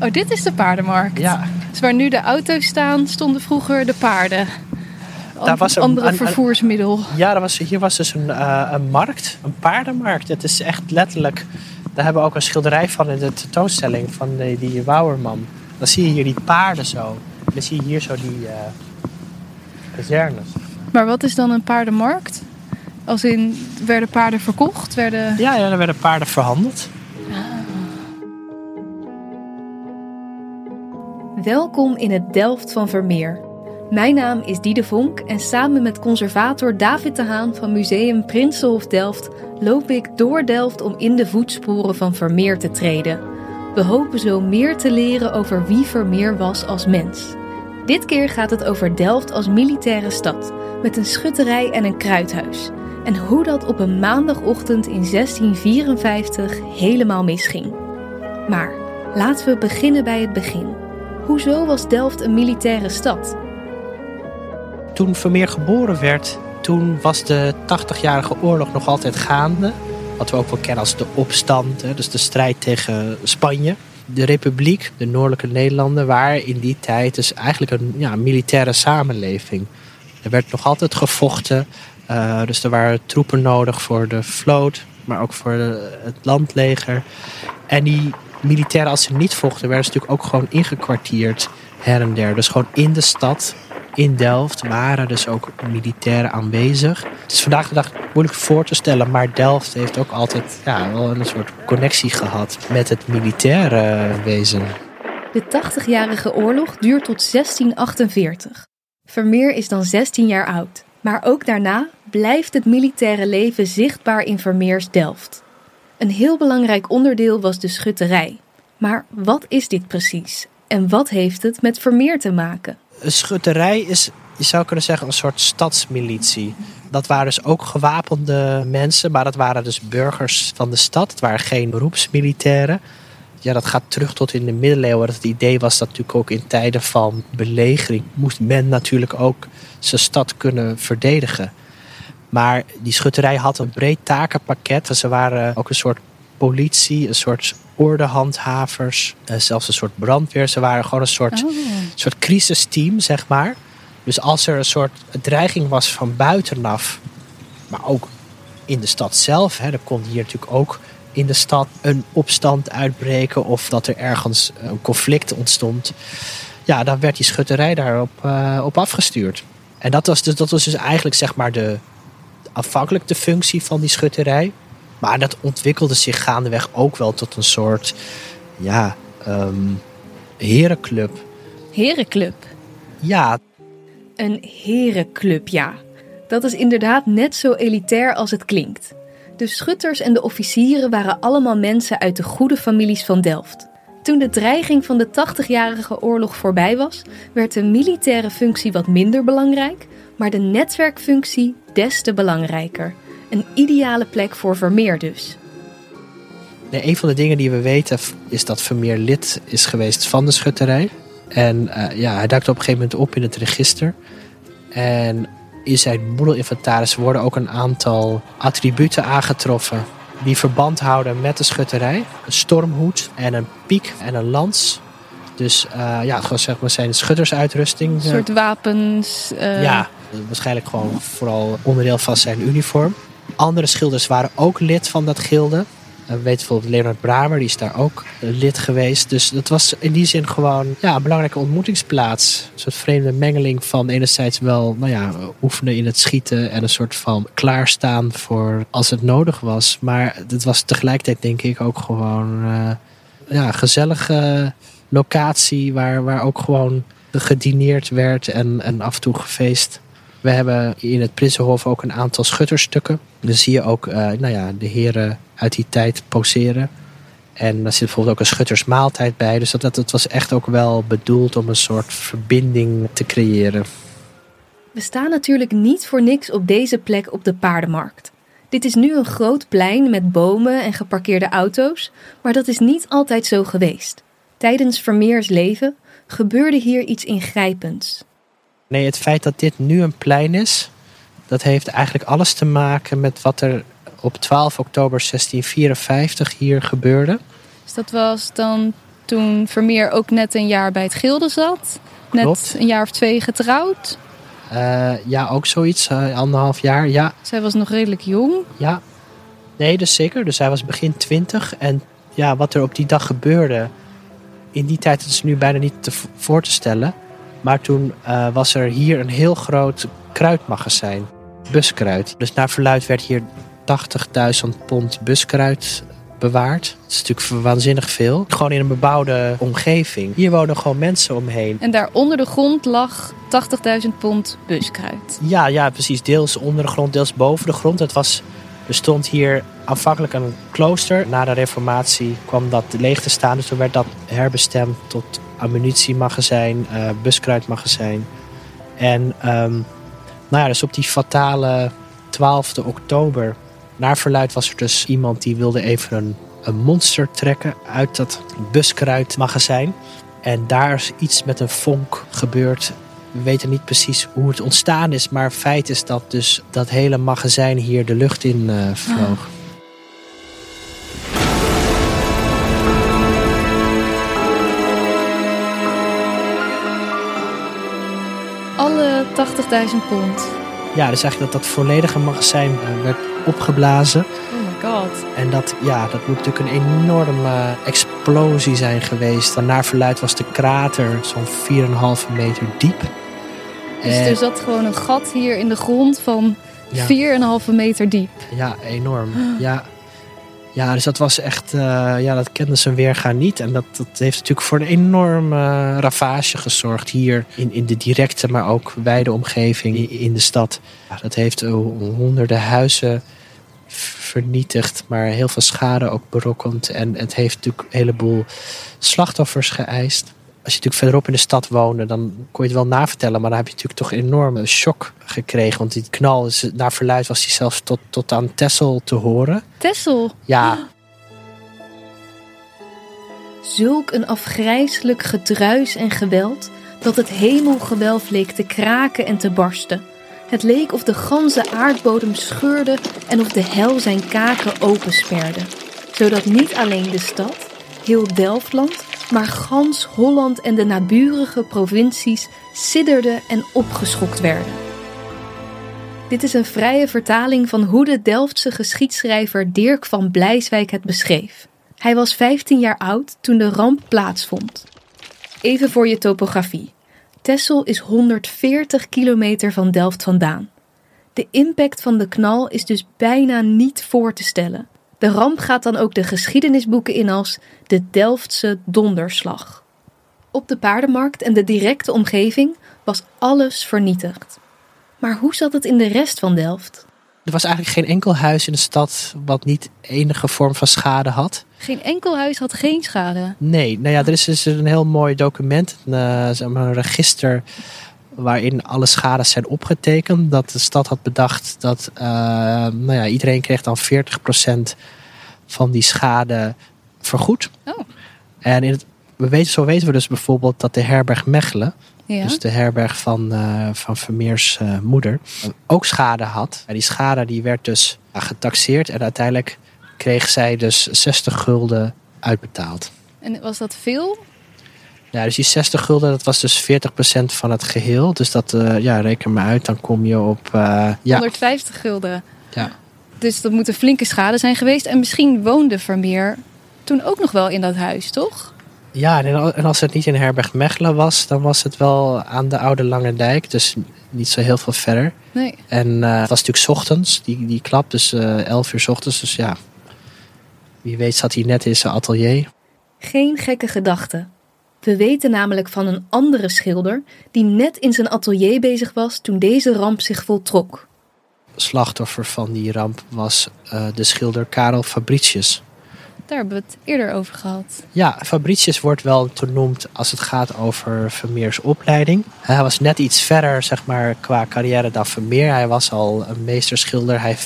Oh, dit is de paardenmarkt. Ja. Dus waar nu de auto's staan, stonden vroeger de paarden. Daar was een- andere een- een- vervoersmiddel. Ja, er was, hier was dus een, eh, een markt, een paardenmarkt. Het is echt letterlijk... Daar hebben we ook een schilderij van in de tentoonstelling van die, die Wouwerman. Dan zie je hier die paarden zo. Dan zie je hier zo die eh kazernes. Maar wat is dan een paardenmarkt? Als in, werden paarden verkocht? Werden... Ja, ja, er werden paarden verhandeld. Welkom in het Delft van Vermeer. Mijn naam is Diede Vonk en samen met conservator David de Haan van Museum Prinsenhof Delft loop ik door Delft om in de voetsporen van Vermeer te treden. We hopen zo meer te leren over wie Vermeer was als mens. Dit keer gaat het over Delft als militaire stad, met een schutterij en een kruidhuis. En hoe dat op een maandagochtend in 1654 helemaal misging. Maar laten we beginnen bij het begin. Hoezo was Delft een militaire stad? Toen Vermeer geboren werd, toen was de 80-jarige oorlog nog altijd gaande. Wat we ook wel kennen als de opstand, dus de strijd tegen Spanje. De Republiek, de Noordelijke Nederlanden, waren in die tijd dus eigenlijk een ja, militaire samenleving. Er werd nog altijd gevochten, eh, dus er waren troepen nodig voor de vloot, maar ook voor het landleger. En die militairen, als ze niet vochten, werden ze natuurlijk ook gewoon ingekwartierd her en der. Dus gewoon in de stad, in Delft, waren dus ook militairen aanwezig. Het is vandaag de dag moeilijk voor te stellen, maar Delft heeft ook altijd ja, wel een soort connectie gehad met het militaire wezen. De 80-jarige oorlog duurt tot 1648. Vermeer is dan 16 jaar oud. Maar ook daarna blijft het militaire leven zichtbaar in Vermeers Delft. Een heel belangrijk onderdeel was de schutterij. Maar wat is dit precies? En wat heeft het met Vermeer te maken? Een schutterij is, je zou kunnen zeggen, een soort stadsmilitie. Dat waren dus ook gewapende mensen, maar dat waren dus burgers van de stad. Het waren geen beroepsmilitairen. Ja, dat gaat terug tot in de middeleeuwen. Dat het idee was dat natuurlijk ook in tijden van belegering moest men natuurlijk ook zijn stad kunnen verdedigen. Maar die schutterij had een breed takenpakket. Ze waren ook een soort politie, een soort ordehandhavers, eh, zelfs een soort brandweer. Ze waren gewoon een soort, Oh. soort crisisteam, zeg maar. Dus als er een soort dreiging was van buitenaf, maar ook in de stad zelf, hè, er kon hier natuurlijk ook in de stad een opstand uitbreken of dat er ergens een conflict ontstond. Ja, dan werd die schutterij daarop eh, op afgestuurd. En dat was, dus, dat was dus eigenlijk zeg maar de, afhankelijk de functie van die schutterij. Maar dat ontwikkelde zich gaandeweg ook wel tot een soort ja, ehm, herenclub. Herenclub. Ja, Een herenclub, ja. Dat is inderdaad net zo elitair als het klinkt. De schutters en de officieren waren allemaal mensen uit de goede families van Delft. Toen de dreiging van de 80-jarige oorlog voorbij was, werd de militaire functie wat minder belangrijk, maar de netwerkfunctie des te belangrijker. Een ideale plek voor Vermeer dus. Nee, een van de dingen die we weten is dat Vermeer lid is geweest van de schutterij. En eh, ja, hij duikt op een gegeven moment op in het register. En in zijn boedelinventaris worden ook een aantal attributen aangetroffen die verband houden met de schutterij. Een stormhoed en een piek en een lans. Dus eh, ja, gewoon zeg maar zijn schuttersuitrusting. Een soort wapens. eh, Ja, waarschijnlijk gewoon vooral onderdeel van zijn uniform. Andere schilders waren ook lid van dat gilde. We weten bijvoorbeeld Leonard Bramer, die is daar ook eh, lid geweest. Dus dat was in die zin gewoon ja, een belangrijke ontmoetingsplaats. Een soort vreemde mengeling van enerzijds wel nou ja, oefenen in het schieten en een soort van klaarstaan voor als het nodig was. Maar het was tegelijkertijd denk ik ook gewoon eh, ja, een gezellige locatie waar, waar ook gewoon gedineerd werd en, en af en toe gefeest. We hebben in het Prinsenhof ook een aantal schutterstukken. Dan zie je ook eh, nou ja, de heren uit die tijd poseren. En daar zit bijvoorbeeld ook een schuttersmaaltijd bij. Dus dat, dat, was echt ook wel bedoeld om een soort verbinding te creëren. We staan natuurlijk niet voor niks op deze plek op de paardenmarkt. Dit is nu een groot plein met bomen en geparkeerde auto's, maar dat is niet altijd zo geweest. Tijdens Vermeers leven gebeurde hier iets ingrijpends. Nee, het feit dat dit nu een plein is, dat heeft eigenlijk alles te maken met wat er op 12 oktober 1654 hier gebeurde. Dus dat was dan toen Vermeer ook net een jaar bij het Gilde zat. Net een jaar of twee getrouwd. Eh, ja, ook zoiets. eh, anderhalf jaar. Ja, Zij was nog redelijk jong. ja. Nee, dus zeker. Dus hij was begin twintig. En ja, wat er op die dag gebeurde... In die tijd is nu bijna niet te voor te stellen. Maar toen eh, was er hier een heel groot kruidmagazijn. Buskruid. Dus naar verluid werd hier 80.000 pond buskruid bewaard. Dat is natuurlijk waanzinnig veel. Gewoon in een bebouwde omgeving. Hier wonen gewoon mensen omheen. En daar onder de grond lag 80.000 pond buskruid. Ja, ja, precies. Deels onder de grond, deels boven de grond. Het was, er stond hier aanvankelijk een klooster. Na de reformatie kwam dat leeg te staan. Dus toen werd dat herbestemd tot ammunitiemagazijn, eh buskruidmagazijn. En ehm, nou ja, dus op die fatale 12 oktober... Naar verluid was er dus iemand die wilde even een, een monster trekken uit dat buskruidmagazijn. En daar is iets met een vonk gebeurd. We weten niet precies hoe het ontstaan is, maar feit is dat dus dat hele magazijn hier de lucht in eh, vloog. Alle pond. Ja, dus eigenlijk dat dat volledige magazijn eh, werd opgeblazen. Oh my god. En dat, ja, dat moet natuurlijk een enorme explosie zijn geweest. Want naar verluid was de krater zo'n 4,5 meter diep. Dus En- er zat gewoon een gat hier in de grond van Ja. 4,5 meter diep. Ja, enorm. Ja. Ja, dus dat was echt, eh, ja, dat kende zijn weerga niet. En dat, dat heeft natuurlijk voor een enorme ravage gezorgd hier in, in de directe, maar ook wijde omgeving in, de stad. Dat heeft eh, honderden huizen vernietigd, maar heel veel schade ook berokkend. En het heeft natuurlijk een heleboel slachtoffers geëist. Als je natuurlijk verderop in de stad woonde, dan kon je het wel navertellen. Maar dan heb je natuurlijk toch een enorme shock gekregen. Want die knal, is, naar verluid was die zelfs tot, tot aan Texel te horen. Tessel. Ja, Zulk een afgrijselijk gedruis en geweld dat het hemelgewelf leek te kraken en te barsten. Het leek of de ganse aardbodem scheurde en of de hel zijn kaken opensperde. Zodat niet alleen de stad, heel Delftland, maar gans Holland en de naburige provincies sidderden en opgeschokt werden. Dit is een vrije vertaling van hoe de Delftse geschiedschrijver Dirk van Blijswijk het beschreef. Hij was 15 jaar oud toen de ramp plaatsvond. Even voor je topografie. Texel is 140 kilometer van Delft vandaan. De impact van de knal is dus bijna niet voor te stellen. De ramp gaat dan ook de geschiedenisboeken in als de Delftse donderslag. Op de paardenmarkt en de directe omgeving was alles vernietigd. Maar hoe zat het in de rest van Delft? er was eigenlijk geen enkel huis in de stad wat niet enige vorm van schade had. Geen enkel huis had geen schade. Nee, nou ja, er is dus een heel mooi document, een, eh, een register waarin alle schades zijn opgetekend. Dat de stad had bedacht dat eh, nou ja, iedereen kreeg dan 40% van die schade vergoed. Oh. En in het, we weten, zo weten we dus bijvoorbeeld dat de herberg Mechelen, Ja. dus de herberg van, eh, van Vermeers eh, moeder, ook schade had. En die schade die werd dus getaxeerd en uiteindelijk kreeg zij dus 60 gulden uitbetaald. En was dat veel? Ja, dus die 60 gulden, dat was dus 40% van het geheel. Dus dat, eh, ja, reken maar uit, dan kom je op, eh, ja, 150 gulden. ja. Dus dat moet een flinke schade zijn geweest. En misschien woonde Vermeer toen ook nog wel in dat huis, toch? Ja, en al- en als het niet in Herberg Mechelen was, dan was het wel aan de Oude Lange Dijk. Dus niet zo heel veel verder. Nee. En eh, het was natuurlijk 's ochtends, die, die klap, dus eh 11 uur 's ochtends. Dus ja, wie weet zat hij net in zijn atelier. Geen gekke gedachte. We weten namelijk van een andere schilder die net in zijn atelier bezig was toen deze ramp zich voltrok. Slachtoffer van die ramp was eh, de schilder Karel Fabricius. Daar hebben we het eerder over gehad. Ja, Fabricius wordt wel genoemd als het gaat over Vermeers opleiding. Hij was net iets verder, zeg maar, qua carrière dan Vermeer. Hij was al een meesterschilder. Hij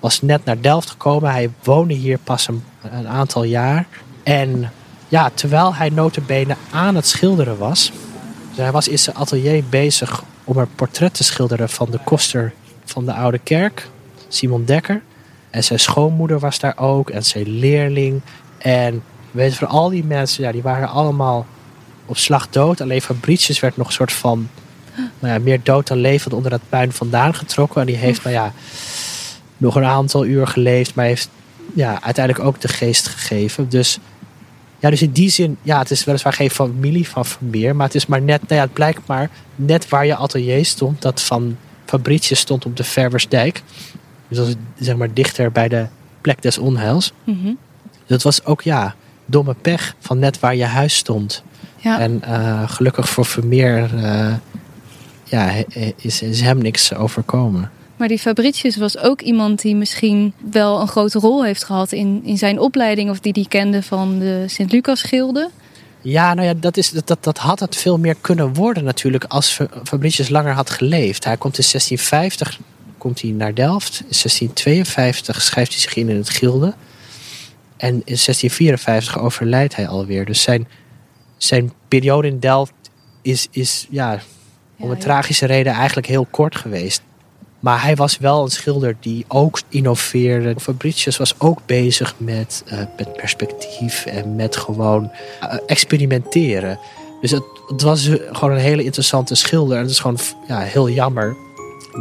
was net naar Delft gekomen. Hij woonde hier pas een, een aantal jaar. En ja, terwijl hij notabene aan het schilderen was... Dus hij was in zijn atelier bezig om een portret te schilderen van de koster van de Oude Kerk, Simon Dekker. En zijn schoonmoeder was daar ook en zijn leerling. En We weten voor al die mensen, ja, die waren allemaal op slag dood. Alleen Fabricius werd nog een soort van nou ja, meer dood dan levend onder dat puin vandaan getrokken. En die heeft, nou ja, nog een aantal uur geleefd, maar heeft ja, uiteindelijk ook de geest gegeven. Dus, ja, dus in die zin, ja, het is weliswaar geen familie van Vermeer, maar het is maar net, nou ja, het blijkt maar net waar je atelier stond, dat van Fabricius stond op de Verversdijk. Dus dat is zeg maar dichter bij de plek des onheils. Mhm. Dat was ook, ja, domme pech van net waar je huis stond. Ja. En eh, gelukkig voor Vermeer eh, ja, is, is hem niks overkomen. Maar die Fabricius was ook iemand die misschien wel een grote rol heeft gehad in, in zijn opleiding. Of die die kende van de Sint-Lucas-gilde. Ja, nou ja, dat, is, dat, dat had het veel meer kunnen worden natuurlijk als Fa- Fabricius langer had geleefd. Hij komt in 1650 komt hij naar Delft. In 1652 schrijft hij zich in in het gilde. En in 1654 overlijdt hij alweer. Dus zijn, zijn periode in Delft is, is ja, om Ja, een ja. tragische reden eigenlijk heel kort geweest. Maar hij was wel een schilder die ook innoveerde. Fabricius was ook bezig met, eh, met perspectief en met gewoon eh, experimenteren. Dus het, het was gewoon een hele interessante schilder. En het is gewoon ja, heel jammer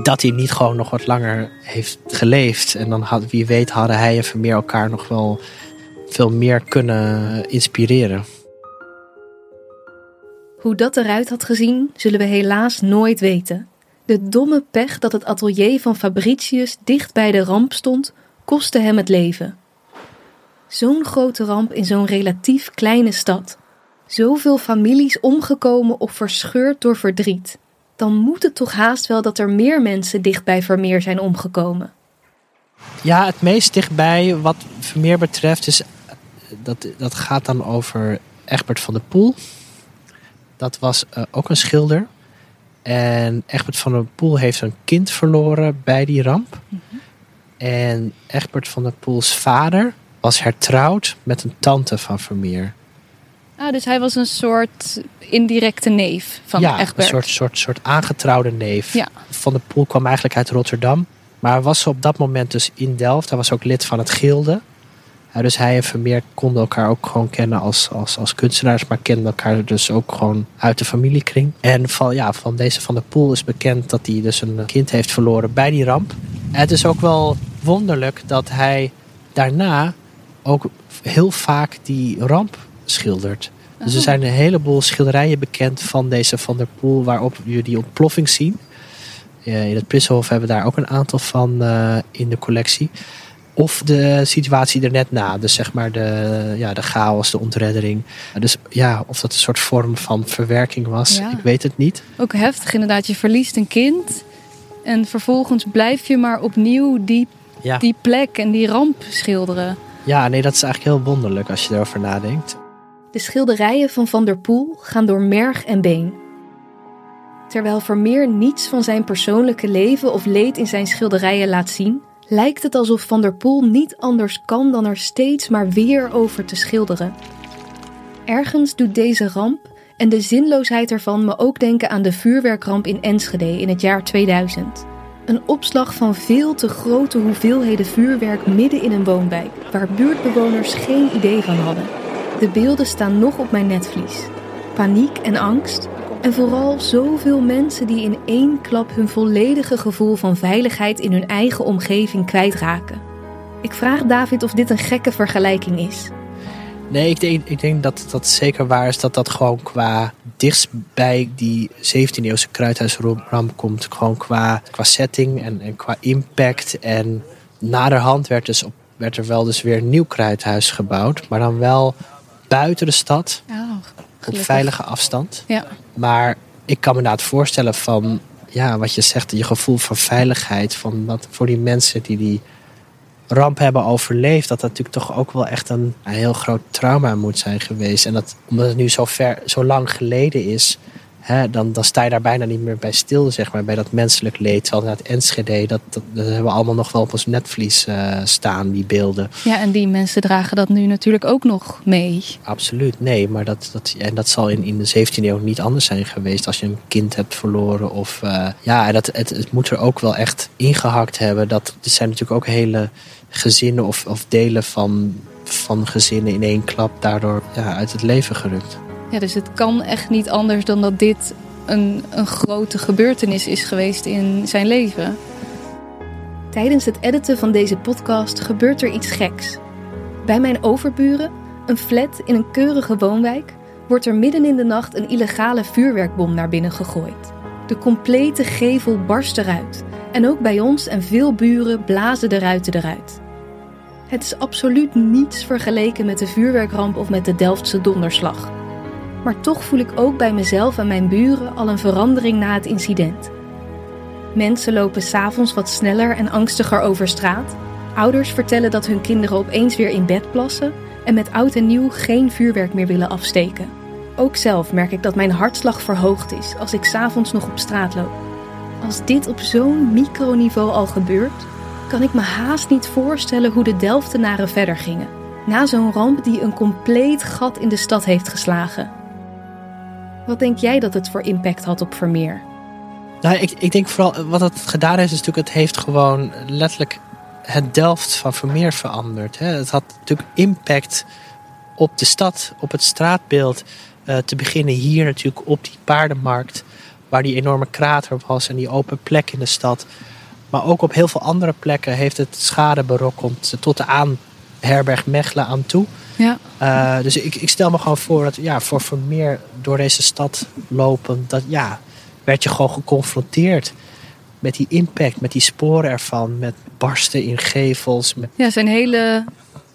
dat hij niet gewoon nog wat langer heeft geleefd. En dan had, wie weet hadden hij en Vermeer elkaar nog wel veel meer kunnen inspireren. Hoe dat eruit had gezien, zullen we helaas nooit weten. De domme pech dat het atelier van Fabricius dicht bij de ramp stond, kostte hem het leven. Zo'n grote ramp in zo'n relatief kleine stad. Zoveel families omgekomen of verscheurd door verdriet. Dan moet het toch haast wel dat er meer mensen dicht bij Vermeer zijn omgekomen. Ja, het meest dichtbij wat Vermeer betreft is... Dat, dat gaat dan over Egbert van der Poel. Dat was eh, ook een schilder. En Egbert van der Poel heeft een kind verloren bij die ramp. En Egbert van der Poels vader was hertrouwd met een tante van Vermeer. Ah, dus hij was een soort indirecte neef van ja, Egbert. een soort, soort, soort aangetrouwde neef. Ja. Van der Poel kwam eigenlijk uit Rotterdam. Maar was op dat moment dus in Delft. Hij was ook lid van het Gilde. Dus hij en Vermeer konden elkaar ook gewoon kennen als, als, als kunstenaars. Maar kenden elkaar dus ook gewoon uit de familiekring. En van, ja, van deze Van der Poel is bekend dat hij dus een kind heeft verloren bij die ramp. En het is ook wel wonderlijk dat hij daarna ook heel vaak die ramp schildert. Dus er Oh. zijn een heleboel schilderijen bekend van deze Van der Poel waarop je die ontploffing zien. In het Prinsenhof hebben we daar ook een aantal van eh, in de collectie. Of de situatie er net na. Dus zeg maar de, ja, de chaos, de ontreddering. Dus ja, of dat een soort vorm van verwerking was, Ja. ik weet het niet. Ook heftig inderdaad. Je verliest een kind. En vervolgens blijf je maar opnieuw die, Ja. die plek en die ramp schilderen. ja, nee, dat is eigenlijk heel wonderlijk als je erover nadenkt. De schilderijen van Van der Poel gaan door merg en been. Terwijl Vermeer niets van zijn persoonlijke leven of leed in zijn schilderijen laat zien, lijkt het alsof Van der Poel niet anders kan dan er steeds maar weer over te schilderen. Ergens doet deze ramp en de zinloosheid ervan me ook denken aan de vuurwerkramp in Enschede in het jaar 2000. Een opslag van veel te grote hoeveelheden vuurwerk midden in een woonwijk, waar buurtbewoners geen idee van hadden. De beelden staan nog op mijn netvlies. Paniek en angst. En vooral zoveel mensen die in één klap hun volledige gevoel van veiligheid in hun eigen omgeving kwijtraken. Ik vraag David of dit een gekke vergelijking is. Nee, ik denk, ik denk dat dat zeker waar is dat dat gewoon qua dichtst bij die 17e-eeuwse kruidhuisramp komt. Gewoon qua, qua setting en, en qua impact. En naderhand werd, dus op, werd er wel dus weer een nieuw kruidhuis gebouwd. Maar dan wel buiten de stad, Oh, op gelukkig. veilige afstand. Ja. Maar ik kan me inderdaad voorstellen van, ja, wat je zegt, je gevoel van veiligheid. Van dat voor die mensen die die ramp hebben overleefd, dat dat natuurlijk toch ook wel echt een, een heel groot trauma moet zijn geweest. En dat, omdat het nu zo, ver, zo lang geleden is, hè, dan, dan sta je daar bijna niet meer bij stil, zeg maar, bij dat menselijk leed. Terwijl inderdaad Enschede, dat, dat, dat hebben we allemaal nog wel op ons netvlies eh, staan, die beelden. ja, en die mensen dragen dat nu natuurlijk ook nog mee. Absoluut, nee. Maar dat, dat, en dat zal in, in de 17e eeuw niet anders zijn geweest als je een kind hebt verloren. Of, eh, ja, dat, het, het moet er ook wel echt ingehakt hebben. Dat, er zijn natuurlijk ook hele gezinnen of, of delen van van gezinnen in één klap daardoor ja, uit het leven gerukt. Ja, dus het kan echt niet anders dan dat dit een, een grote gebeurtenis is geweest in zijn leven. Tijdens het editen van deze podcast gebeurt er iets geks. Bij mijn overburen, een flat in een keurige woonwijk, wordt er midden in de nacht een illegale vuurwerkbom naar binnen gegooid. De complete gevel barst eruit en ook bij ons en veel buren blazen de ruiten eruit. Het is absoluut niets vergeleken met de vuurwerkramp of met de Delftse donderslag. Maar toch voel ik ook bij mezelf en mijn buren al een verandering na het incident. Mensen lopen s'avonds wat sneller en angstiger over straat. Ouders vertellen dat hun kinderen opeens weer in bed plassen en met oud en nieuw geen vuurwerk meer willen afsteken. Ook zelf merk ik dat mijn hartslag verhoogd is als ik s'avonds nog op straat loop. Als dit op zo'n microniveau al gebeurt, kan ik me haast niet voorstellen hoe de Delftenaren verder gingen. Na zo'n ramp die een compleet gat in de stad heeft geslagen. Wat denk jij dat het voor impact had op Vermeer? Nou, ik, ik denk vooral wat het gedaan heeft, is natuurlijk, het heeft gewoon letterlijk het Delft van Vermeer veranderd. Hè. Het had natuurlijk impact op de stad, op het straatbeeld. Uh, te beginnen hier natuurlijk op die paardenmarkt, waar die enorme krater was en die open plek in de stad. Maar ook op heel veel andere plekken heeft het schade berokkend tot de aan herberg Mechelen aan toe. Ja. Uh, dus ik, ik stel me gewoon voor dat ja, voor Vermeer door deze stad lopen, dat ja, werd je gewoon geconfronteerd met die impact, met die sporen ervan, met barsten in gevels. Met... Ja, zijn hele,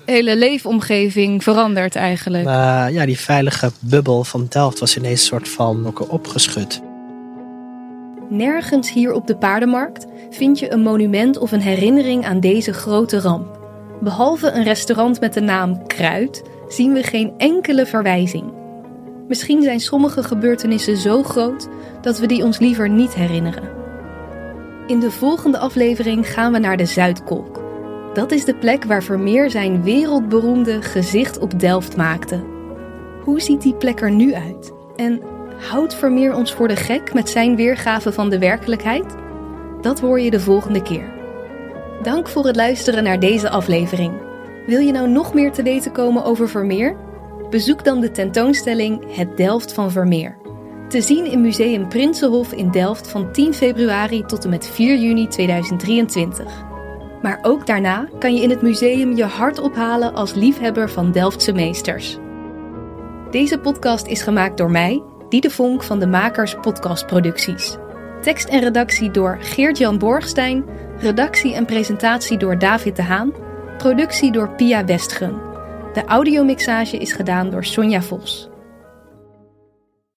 hele leefomgeving verandert eigenlijk. Uh, ja, die veilige bubbel van Delft was ineens een soort van opgeschud. Nergens hier op de paardenmarkt vind je een monument of een herinnering aan deze grote ramp. Behalve een restaurant met de naam Kruid zien we geen enkele verwijzing. Misschien zijn sommige gebeurtenissen zo groot dat we die ons liever niet herinneren. In de volgende aflevering gaan we naar de Zuidkolk. Dat is de plek waar Vermeer zijn wereldberoemde gezicht op Delft maakte. Hoe ziet die plek er nu uit? En houdt Vermeer ons voor de gek met zijn weergave van de werkelijkheid? Dat hoor je de volgende keer. Dank voor het luisteren naar deze aflevering. Wil je nou nog meer te weten komen over Vermeer? Bezoek dan de tentoonstelling Het Delft van Vermeer. Te zien in Museum Prinsenhof in Delft van 10 februari tot en met 4 juni 2023. Maar ook daarna kan je in het museum je hart ophalen als liefhebber van Delftse meesters. Deze podcast is gemaakt door mij, Diede Vonk van de Makers Podcast Producties. Tekst en redactie door Geert-Jan Borgstein, redactie en presentatie door David de Haan, productie door Pia Westgen. De audiomixage is gedaan door Sonja Vos.